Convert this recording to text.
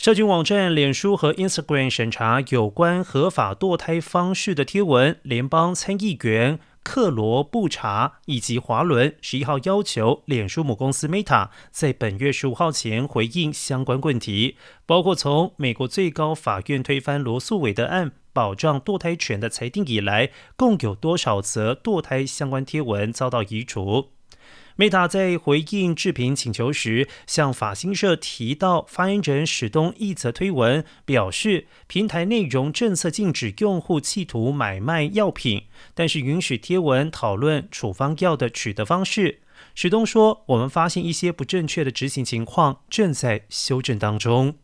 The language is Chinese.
社群网站脸书和 Instagram 审查有关合法堕胎方式的贴文，联邦参议员克罗布查以及华伦十一号要求脸书母公司 Meta 在本月十五号前回应相关问题，包括从美国最高法院推翻罗素韦德案保障堕胎权的裁定以来，共有多少则堕胎相关贴文遭到移除。Meta 在回应置评请求时，向法新社提到，发言人史东一则推文表示，平台内容政策禁止用户企图买卖药品，但是允许贴文讨论处方药的取得方式。史东说：“我们发现一些不正确的执行情况，正在修正当中。”